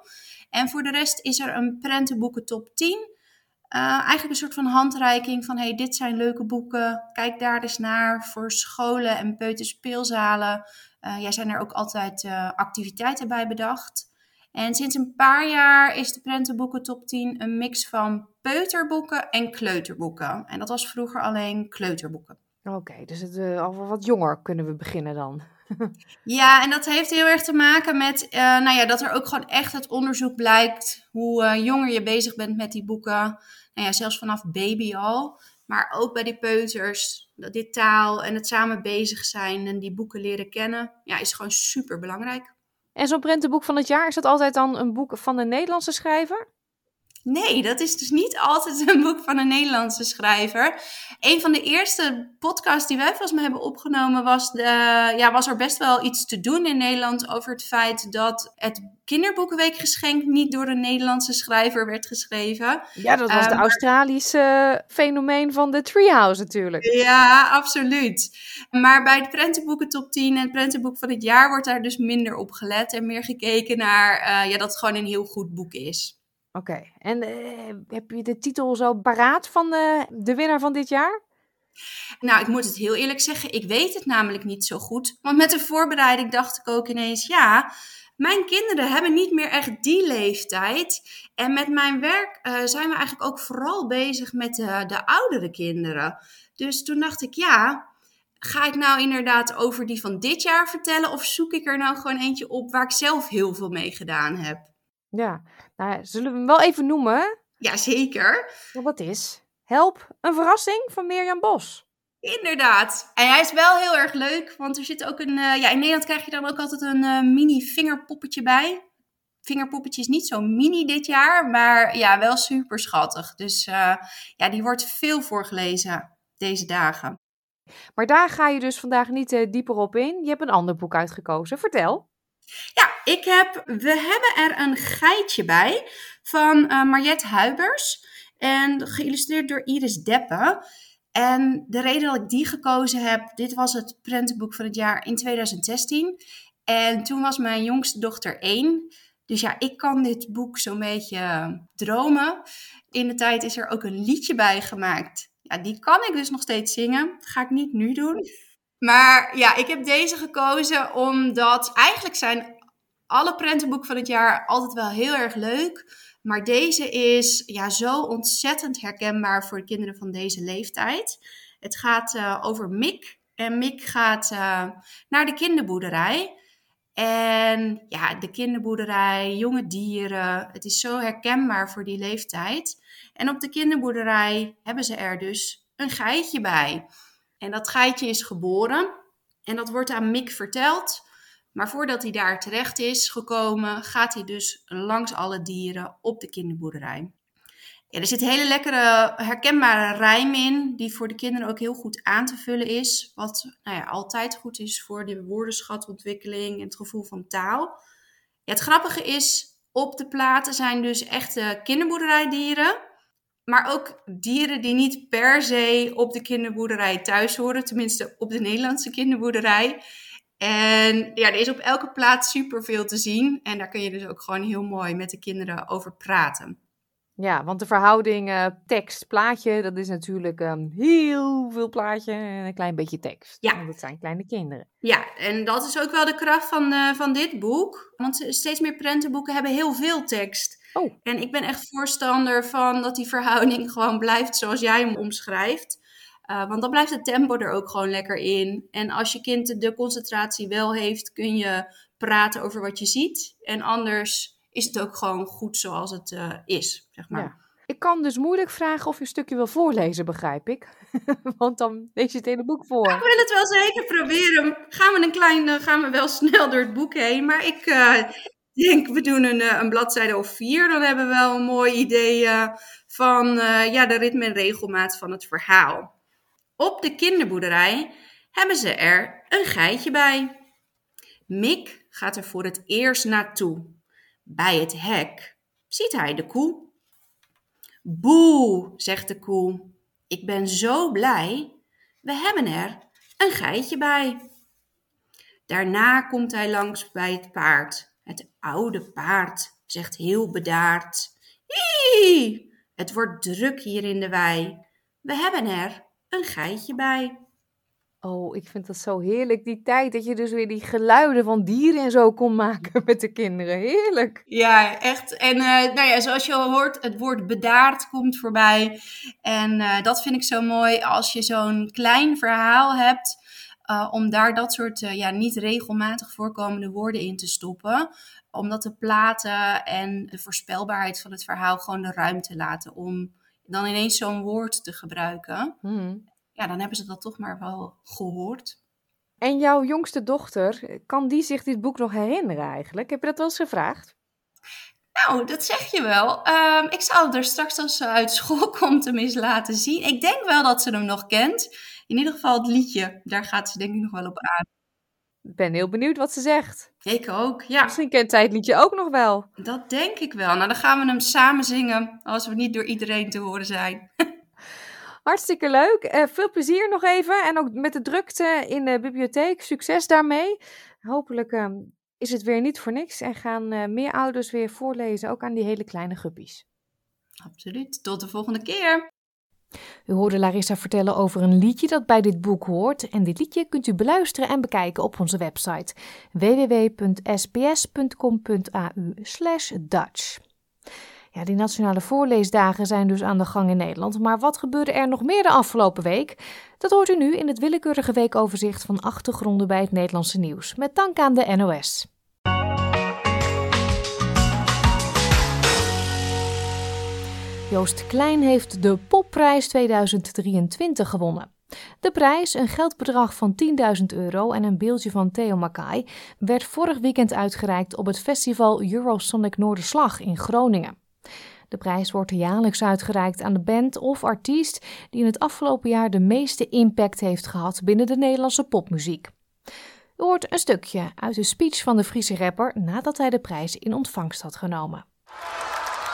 En voor de rest is er een prentenboeken top 10. Uh, eigenlijk een soort van handreiking van hey, dit zijn leuke boeken. Kijk daar eens naar voor scholen en peuterspeelzalen. Uh, ja, zijn er ook altijd uh, activiteiten bij bedacht. En sinds een paar jaar is de prentenboeken top 10 een mix van peuterboeken en kleuterboeken. En dat was vroeger alleen kleuterboeken. Oké, dus het, al wat jonger kunnen we beginnen dan. [laughs] Ja, en dat heeft heel erg te maken met uh, nou ja, dat er ook gewoon echt het onderzoek blijkt hoe uh, jonger je bezig bent met die boeken. Nou ja, zelfs vanaf baby al. Maar ook bij die peuters, dat dit taal en het samen bezig zijn en die boeken leren kennen, ja, is gewoon super belangrijk. En zo'n prentenboek van het jaar, is dat altijd dan een boek van een Nederlandse schrijver? Nee, dat is dus niet altijd een boek van een Nederlandse schrijver. Een van de eerste podcasts die wij volgens mij hebben opgenomen was, de, ja, was er best wel iets te doen in Nederland over het feit dat het kinderboekenweekgeschenk niet door een Nederlandse schrijver werd geschreven. Ja, dat was de uh, Australische fenomeen van de Treehouse natuurlijk. Ja, absoluut. Maar bij de prentenboeken top 10 en het prentenboek van het jaar wordt daar dus minder op gelet en meer gekeken naar uh, ja, dat het gewoon een heel goed boek is. Oké, en uh, heb je de titel zo paraat van de, de winnaar van dit jaar? Nou, ik moet het heel eerlijk zeggen, ik weet het namelijk niet zo goed. Want met de voorbereiding dacht ik ook ineens, ja, mijn kinderen hebben niet meer echt die leeftijd. En met mijn werk uh, zijn we eigenlijk ook vooral bezig met de, de oudere kinderen. Dus toen dacht ik, ja, ga ik nou inderdaad over die van dit jaar vertellen? Of zoek ik er nou gewoon eentje op waar ik zelf heel veel mee gedaan heb? Ja, nou, zullen we hem wel even noemen? Jazeker. Wat is? Help, een verrassing van Mirjam Bos. Inderdaad. En hij is wel heel erg leuk, want er zit ook een... Uh, ja, in Nederland krijg je dan ook altijd een uh, mini vingerpoppetje bij. Vingerpoppetje is niet zo mini dit jaar, maar ja, wel super schattig. Dus uh, ja, die wordt veel voorgelezen deze dagen. Maar daar ga je dus vandaag niet dieper op in. Je hebt een ander boek uitgekozen. Vertel. Ja, ik heb, we hebben er een geitje bij van uh, Mariette Huibers. En geïllustreerd door Iris Deppe. En de reden dat ik die gekozen heb, dit was het prentenboek van het jaar in 2016. En toen was mijn jongste dochter één. Dus ja, ik kan dit boek zo'n beetje dromen. In de tijd is er ook een liedje bij gemaakt. Ja, die kan ik dus nog steeds zingen. Dat ga ik niet nu doen. Maar ja, ik heb deze gekozen omdat eigenlijk zijn alle prentenboeken van het jaar altijd wel heel erg leuk. Maar deze is ja, zo ontzettend herkenbaar voor de kinderen van deze leeftijd. Het gaat uh, over Mick. En Mick gaat uh, naar de kinderboerderij. En ja, de kinderboerderij, jonge dieren. Het is zo herkenbaar voor die leeftijd. En op de kinderboerderij hebben ze er dus een geitje bij. En dat geitje is geboren en dat wordt aan Mick verteld. Maar voordat hij daar terecht is gekomen, gaat hij dus langs alle dieren op de kinderboerderij. Er zit hele lekkere, herkenbare rijm in, die voor de kinderen ook heel goed aan te vullen is. Wat nou ja, altijd goed is voor de woordenschatontwikkeling en het gevoel van taal. Het grappige is, op de platen zijn dus echte kinderboerderijdieren. Maar ook dieren die niet per se op de kinderboerderij thuis horen. Tenminste, op de Nederlandse kinderboerderij. En ja, er is op elke plaats superveel te zien. En daar kun je dus ook gewoon heel mooi met de kinderen over praten. Ja, want de verhouding uh, tekst-plaatje, dat is natuurlijk um, heel veel plaatje en een klein beetje tekst. Ja. Want het zijn kleine kinderen. Ja, en dat is ook wel de kracht van, uh, van dit boek. Want steeds meer prentenboeken hebben heel veel tekst. Oh. En ik ben echt voorstander van dat die verhouding [laughs] gewoon blijft zoals jij hem omschrijft. Uh, want dan blijft het tempo er ook gewoon lekker in. En als je kind de concentratie wel heeft, kun je praten over wat je ziet. En anders is het ook gewoon goed zoals het uh, is, zeg maar. Ja. Ik kan dus moeilijk vragen of je een stukje wil voorlezen, begrijp ik. [laughs] Want dan lees je het hele boek voor. Ik wil het wel zeker proberen. Gaan we een klein, uh, gaan we wel [laughs] snel door het boek heen. Maar ik uh, denk, we doen een, een bladzijde of vier. Dan hebben we wel een mooi idee van ja, de ritme en regelmaat van het verhaal. Op de kinderboerderij hebben ze er een geitje bij. Mick gaat er voor het eerst naartoe. Bij het hek ziet hij de koe. Boe, zegt de koe. Ik ben zo blij. We hebben er een geitje bij. Daarna komt hij langs bij het paard. Het oude paard zegt heel bedaard. Ie, het wordt druk hier in de wei. We hebben er een geitje bij. Oh, ik vind dat zo heerlijk, die tijd dat je dus weer die geluiden van dieren en zo kon maken [laughs] met de kinderen. Heerlijk. Ja, echt. En uh, nou ja, zoals je al hoort, het woord bedaard komt voorbij. En uh, dat vind ik zo mooi als je zo'n klein verhaal hebt, uh, om daar dat soort ja, niet regelmatig voorkomende woorden in te stoppen. Omdat de platen en de voorspelbaarheid van het verhaal gewoon de ruimte laten om dan ineens zo'n woord te gebruiken. Hmm ja, dan hebben ze dat toch maar wel gehoord. En jouw jongste dochter, kan die zich dit boek nog herinneren eigenlijk? Heb je dat wel eens gevraagd? Nou, dat zeg je wel. Um, ik zal het er straks als ze uit school [laughs] komt hem eens laten zien. Ik denk wel dat ze hem nog kent. In ieder geval het liedje, daar gaat ze denk ik nog wel op aan. Ik ben heel benieuwd wat ze zegt. Ik ook, ja. Misschien kent zij het liedje ook nog wel. Dat denk ik wel. Nou, dan gaan we hem samen zingen als we niet door iedereen te horen zijn. [laughs] Hartstikke leuk. Uh, veel plezier nog even. En ook met de drukte in de bibliotheek. Succes daarmee. Hopelijk uh, is het weer niet voor niks. En gaan uh, meer ouders weer voorlezen. Ook aan die hele kleine guppies. Absoluut. Tot de volgende keer. U hoorde Larissa vertellen over een liedje dat bij dit boek hoort. En dit liedje kunt u beluisteren en bekijken op onze website www.sbs.com.au/dutch. Ja, die nationale voorleesdagen zijn dus aan de gang in Nederland. Maar wat gebeurde er nog meer de afgelopen week? Dat hoort u nu in het willekeurige weekoverzicht van achtergronden bij het Nederlandse nieuws. Met dank aan de NOS. Joost Klein heeft de Popprijs 2023 gewonnen. De prijs, een geldbedrag van 10.000 euro en een beeldje van Theo Makai, werd vorig weekend uitgereikt op het festival Eurosonic Noorderslag in Groningen. De prijs wordt jaarlijks uitgereikt aan de band of artiest die in het afgelopen jaar de meeste impact heeft gehad binnen de Nederlandse popmuziek. U hoort een stukje uit de speech van de Friese rapper nadat hij de prijs in ontvangst had genomen.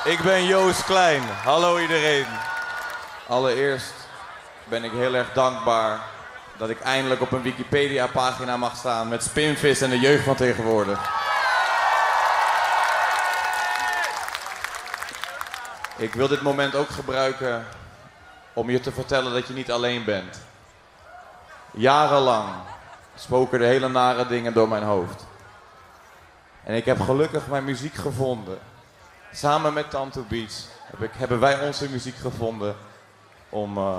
Ik ben Joost Klein. Hallo iedereen. Allereerst ben ik heel erg dankbaar dat ik eindelijk op een Wikipedia-pagina mag staan met Spinvis en de jeugd van tegenwoordig. Ik wil dit moment ook gebruiken om je te vertellen dat je niet alleen bent. Jarenlang spoken de hele nare dingen door mijn hoofd. En ik heb gelukkig mijn muziek gevonden. Samen met Tanto Beats heb ik, hebben wij onze muziek gevonden om uh,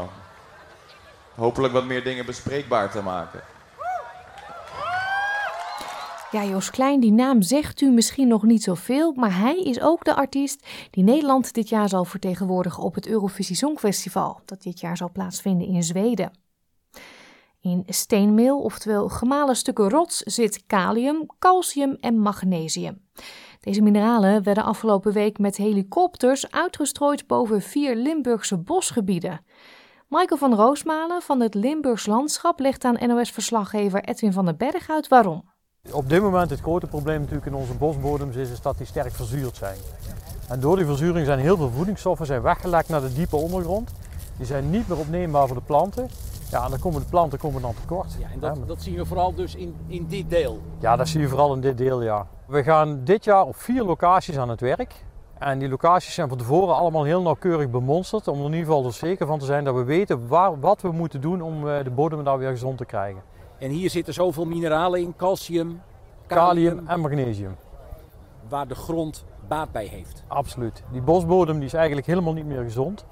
hopelijk wat meer dingen bespreekbaar te maken. Ja, Jos Klein, die naam zegt u misschien nog niet zoveel, maar hij is ook de artiest die Nederland dit jaar zal vertegenwoordigen op het Eurovisie Songfestival, dat dit jaar zal plaatsvinden in Zweden. In steenmeel, oftewel gemalen stukken rots, zit kalium, calcium en magnesium. Deze mineralen werden afgelopen week met helikopters uitgestrooid boven vier Limburgse bosgebieden. Michael van Roosmalen van het Limburgs Landschap legt aan NOS-verslaggever Edwin van den Berg uit waarom. Op dit moment het grote probleem natuurlijk in onze bosbodems is, is dat die sterk verzuurd zijn. En door die verzuring zijn heel veel voedingsstoffen zijn weggelekt naar de diepe ondergrond. Die zijn niet meer opneembaar voor de planten. Ja, en dan komen de planten komen dan tekort. Ja, en dat, dat zien we vooral dus in, in dit deel? Ja, dat zie je vooral in dit deel, ja. We gaan dit jaar op vier locaties aan het werk. En die locaties zijn van tevoren allemaal heel nauwkeurig bemonsterd. Om er in ieder geval er zeker van te zijn dat we weten waar, wat we moeten doen om eh, de bodem daar weer gezond te krijgen. En hier zitten zoveel mineralen in, calcium, Kalium en magnesium. waar de grond baat bij heeft. Absoluut. Die bosbodem die is eigenlijk helemaal niet meer gezond.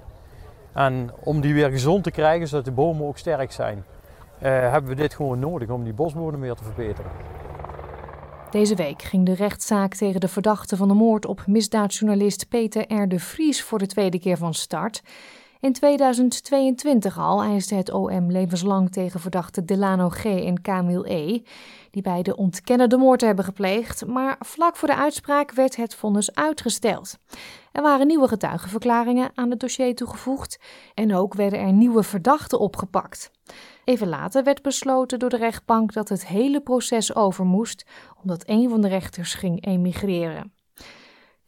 En om die weer gezond te krijgen, zodat de bomen ook sterk zijn, eh, hebben we dit gewoon nodig om die bosbodem weer te verbeteren. Deze week ging de rechtszaak tegen de verdachte van de moord op misdaadjournalist Peter R. de Vries voor de tweede keer van start. In 2022 al eiste het OM levenslang tegen verdachte Delano G. en Camille E., die beide ontkennen de moord hebben gepleegd, maar vlak voor de uitspraak werd het vonnis uitgesteld. Er waren nieuwe getuigenverklaringen aan het dossier toegevoegd en ook werden er nieuwe verdachten opgepakt. Even later werd besloten door de rechtbank dat het hele proces over moest, omdat een van de rechters ging emigreren.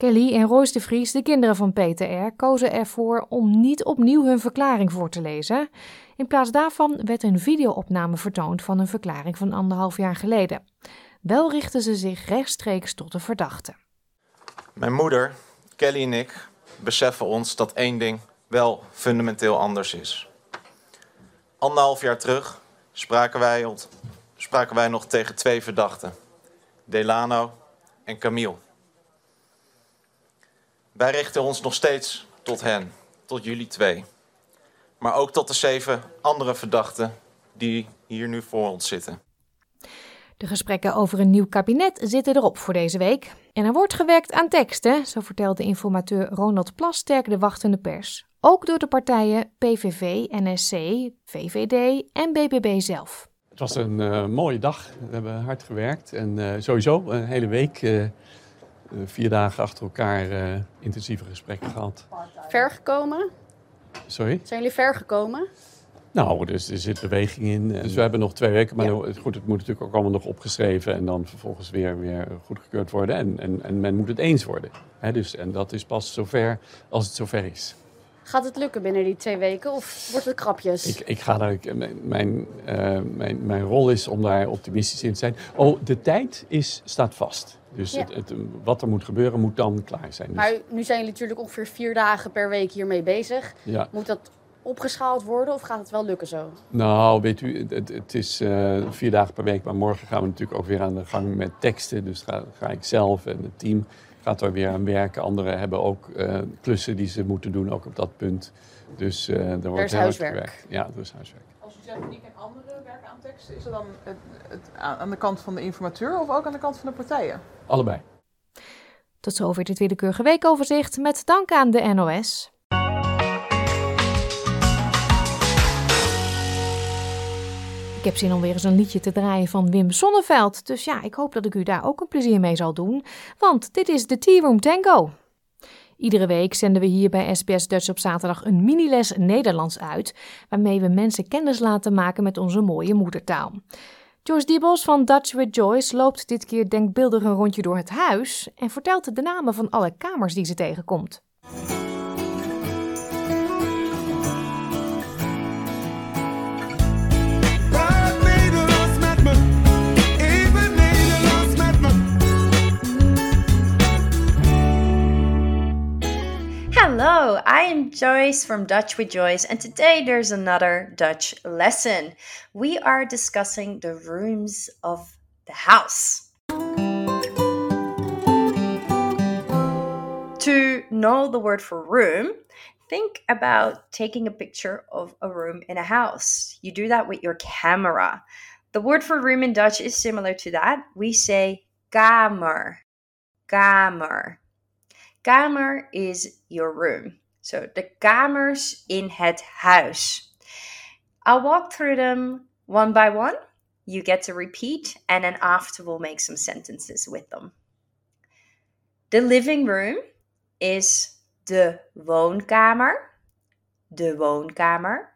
Kelly en Royce de Vries, de kinderen van Peter kozen ervoor om niet opnieuw hun verklaring voor te lezen. In plaats daarvan werd een videoopname vertoond van een verklaring van anderhalf jaar geleden. Wel richtten ze zich rechtstreeks tot de verdachte. Mijn moeder, Kelly en ik beseffen ons dat één ding wel fundamenteel anders is. Anderhalf jaar terug spraken wij, spraken wij nog tegen twee verdachten: Delano en Camille. Wij richten ons nog steeds tot hen, tot jullie twee. Maar ook tot de zeven andere verdachten die hier nu voor ons zitten. De gesprekken over een nieuw kabinet zitten erop voor deze week. En er wordt gewerkt aan teksten, zo vertelde informateur Ronald Plasterk de wachtende pers. Ook door de partijen PVV, NSC, VVD en BBB zelf. Het was een eh, mooie dag. We hebben hard gewerkt en eh, sowieso een hele week, eh, eh, vier dagen achter elkaar eh, intensieve gesprekken gehad. Ver gekomen? Sorry? Zijn jullie ver gekomen? Nou, dus er zit beweging in. Dus we hebben nog twee weken, maar goed, het moet natuurlijk ook allemaal nog opgeschreven en dan vervolgens weer, weer goedgekeurd worden. En, en, en men moet het eens worden. Hè, dus, en dat is pas zover als het zover is. Gaat het lukken binnen die twee weken of wordt het krapjes? Ik, ik ga daar, ik- mijn, mijn, eh, mijn, mijn rol is om daar optimistisch in te zijn. Oh, de tijd is, staat vast. Dus Ja. het, het, wat er moet gebeuren, moet dan klaar zijn. Dus, Maar nu zijn jullie natuurlijk ongeveer vier dagen per week hiermee bezig. Ja. Moet dat opgeschaald worden of gaat het wel lukken zo? Nou, weet u, het, het is eh, vier dagen per week, maar morgen gaan we natuurlijk ook weer aan de gang met teksten. Dus ga, ga ik zelf en het team gaat er weer aan werken. Anderen hebben ook eh, klussen die ze moeten doen, ook op dat punt. Dus eh er wordt is heel hard huiswerk. gewerkt. Ja, er is huiswerk. Als u zegt ik en anderen werken aan teksten, is dat dan het, aan de kant van de informateur of ook aan de kant van de partijen? Allebei. Tot zover dit willekeurige weekoverzicht met dank aan de NOS. Ik heb zin om weer eens een liedje te draaien van Wim Sonneveld. Dus ja, ik hoop dat ik u daar ook een plezier mee zal doen. Want dit is de Tea Room Tango. Iedere week zenden we hier bij SBS Dutch op zaterdag een miniles Nederlands uit, waarmee we mensen kennis laten maken met onze mooie moedertaal. Joyce Diebels van Dutch with Joyce loopt dit keer denkbeeldig een rondje door het huis en vertelt de namen van alle kamers die ze tegenkomt. Hello, I am Joyce from Dutch with Joyce, and today there's another Dutch lesson. We are discussing the rooms of the house. To know the word for room, think about taking a picture of a room in a house. You do that with your camera. The word for room in Dutch is similar to that. We say kamer. Kamer. Kamer is your room. So the kamers in het huis. I'll walk through them one by one. You get to repeat, and then after we'll make some sentences with them. The living room is de woonkamer. De woonkamer.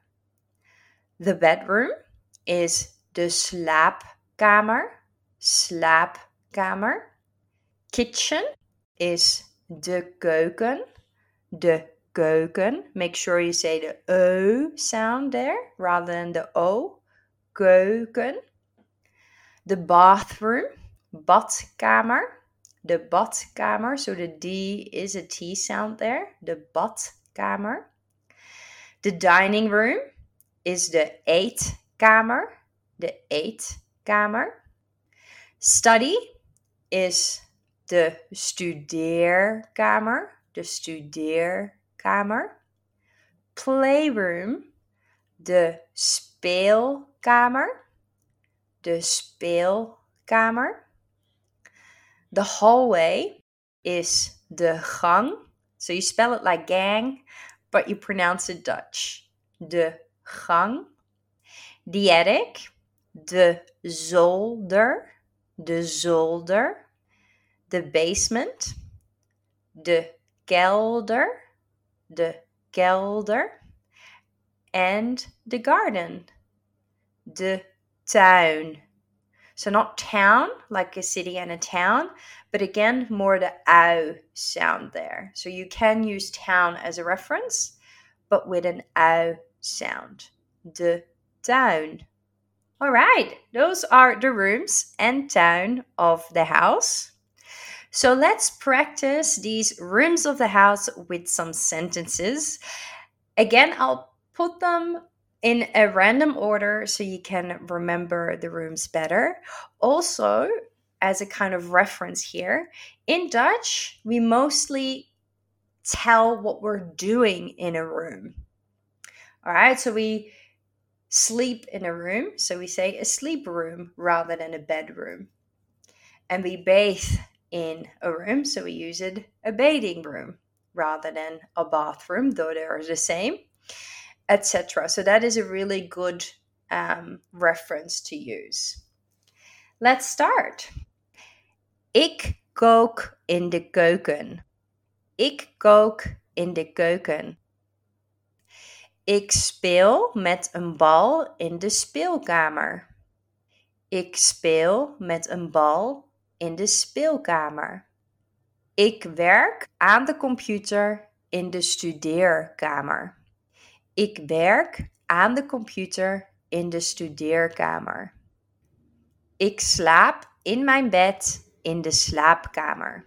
The bedroom is de slaapkamer. Slaapkamer. Kitchen is de keuken. De keuken. Make sure you say the O sound there rather than the O. Keuken. De bathroom. Badkamer. de badkamer. So the D is a T sound there. De badkamer. De dining room is de eetkamer. De eetkamer. Study is de studeerkamer. De studeerkamer. Playroom, de speelkamer. De speelkamer. The hallway is de gang. So you spell it like gang, but you pronounce it Dutch. De gang. The attic, de zolder. De zolder. The basement, de kelder. De kelder. And the garden, de tuin. So not town, like a city and a town, but again, more the ow sound there. So you can use town as a reference, but with an ow sound. De tuin. All right, those are the rooms and town of the house. So let's practice these rooms of the house with some sentences. Again, I'll put them in a random order so you can remember the rooms better. Also, as a kind of reference here, in Dutch, we mostly tell what we're doing in a room. All right, so we sleep in a room, so we say a sleep room rather than a bedroom. And we bathe in a room, so we use it a bathing room rather than a bathroom, though they are the same etc. So that is a really good um, reference to use. Let's start. Ik kook in de keuken. Ik kook in de keuken. Ik speel met een bal in de speelkamer. Ik speel met een bal in de speelkamer. Ik werk aan de computer in de studeerkamer. Ik werk aan de computer in de studeerkamer. Ik slaap in mijn bed in de slaapkamer.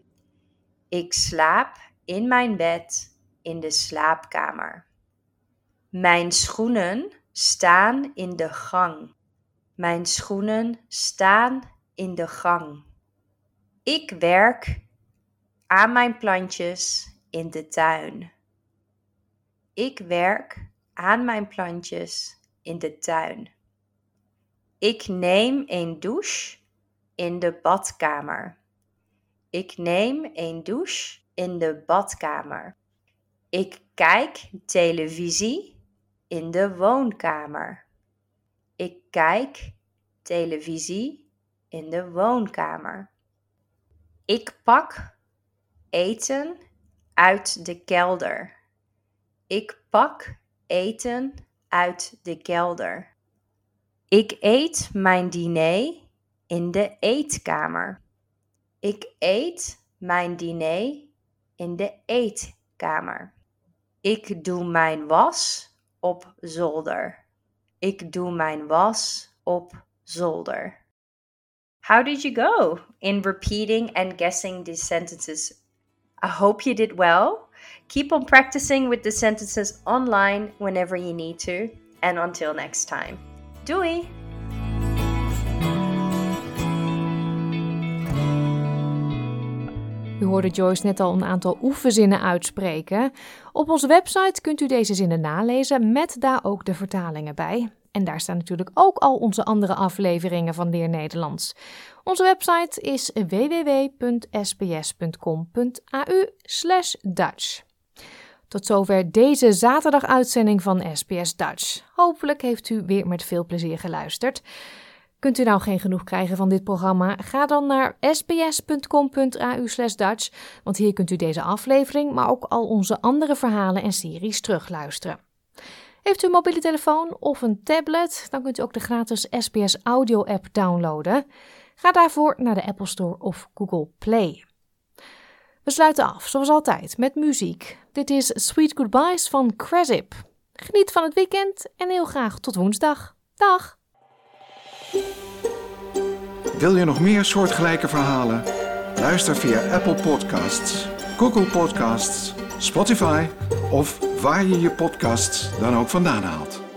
Ik slaap in mijn bed in de slaapkamer. Mijn schoenen staan in de gang. Mijn schoenen staan in de gang. Ik werk aan mijn plantjes in de tuin. Ik werk aan mijn plantjes in de tuin. Ik neem een douche in de badkamer. Ik neem een douche in de badkamer. Ik kijk televisie in de woonkamer. Ik kijk televisie in de woonkamer. Ik pak eten uit de kelder. Ik pak eten uit de kelder. Ik eet mijn diner in de eetkamer. Ik eet mijn diner in de eetkamer. Ik doe mijn was op zolder. Ik doe mijn was op zolder. How did you go in repeating and guessing these sentences? I hope you did well. Keep on practicing with the sentences online whenever you need to. And until next time. Doei! U hoorde Joyce net al een aantal oefenzinnen uitspreken. Op onze website kunt u deze zinnen nalezen met daar ook de vertalingen bij. En daar staan natuurlijk ook al onze andere afleveringen van Leer Nederlands. Onze website is www.sbs.com.au/dutch. Tot zover deze zaterdag uitzending van SBS Dutch. Hopelijk heeft u weer met veel plezier geluisterd. Kunt u nou geen genoeg krijgen van dit programma? Ga dan naar sbs.com.au/dutch, want hier kunt u deze aflevering, maar ook al onze andere verhalen en series terugluisteren. Heeft u een mobiele telefoon of een tablet, dan kunt u ook de gratis SBS Audio app downloaden. Ga daarvoor naar de Apple Store of Google Play. We sluiten af, zoals altijd, met muziek. Dit is Sweet Goodbyes van Cresip. Geniet van het weekend en heel graag tot woensdag. Dag! Wil je nog meer soortgelijke verhalen? Luister via Apple Podcasts, Google Podcasts, Spotify of waar je je podcasts dan ook vandaan haalt.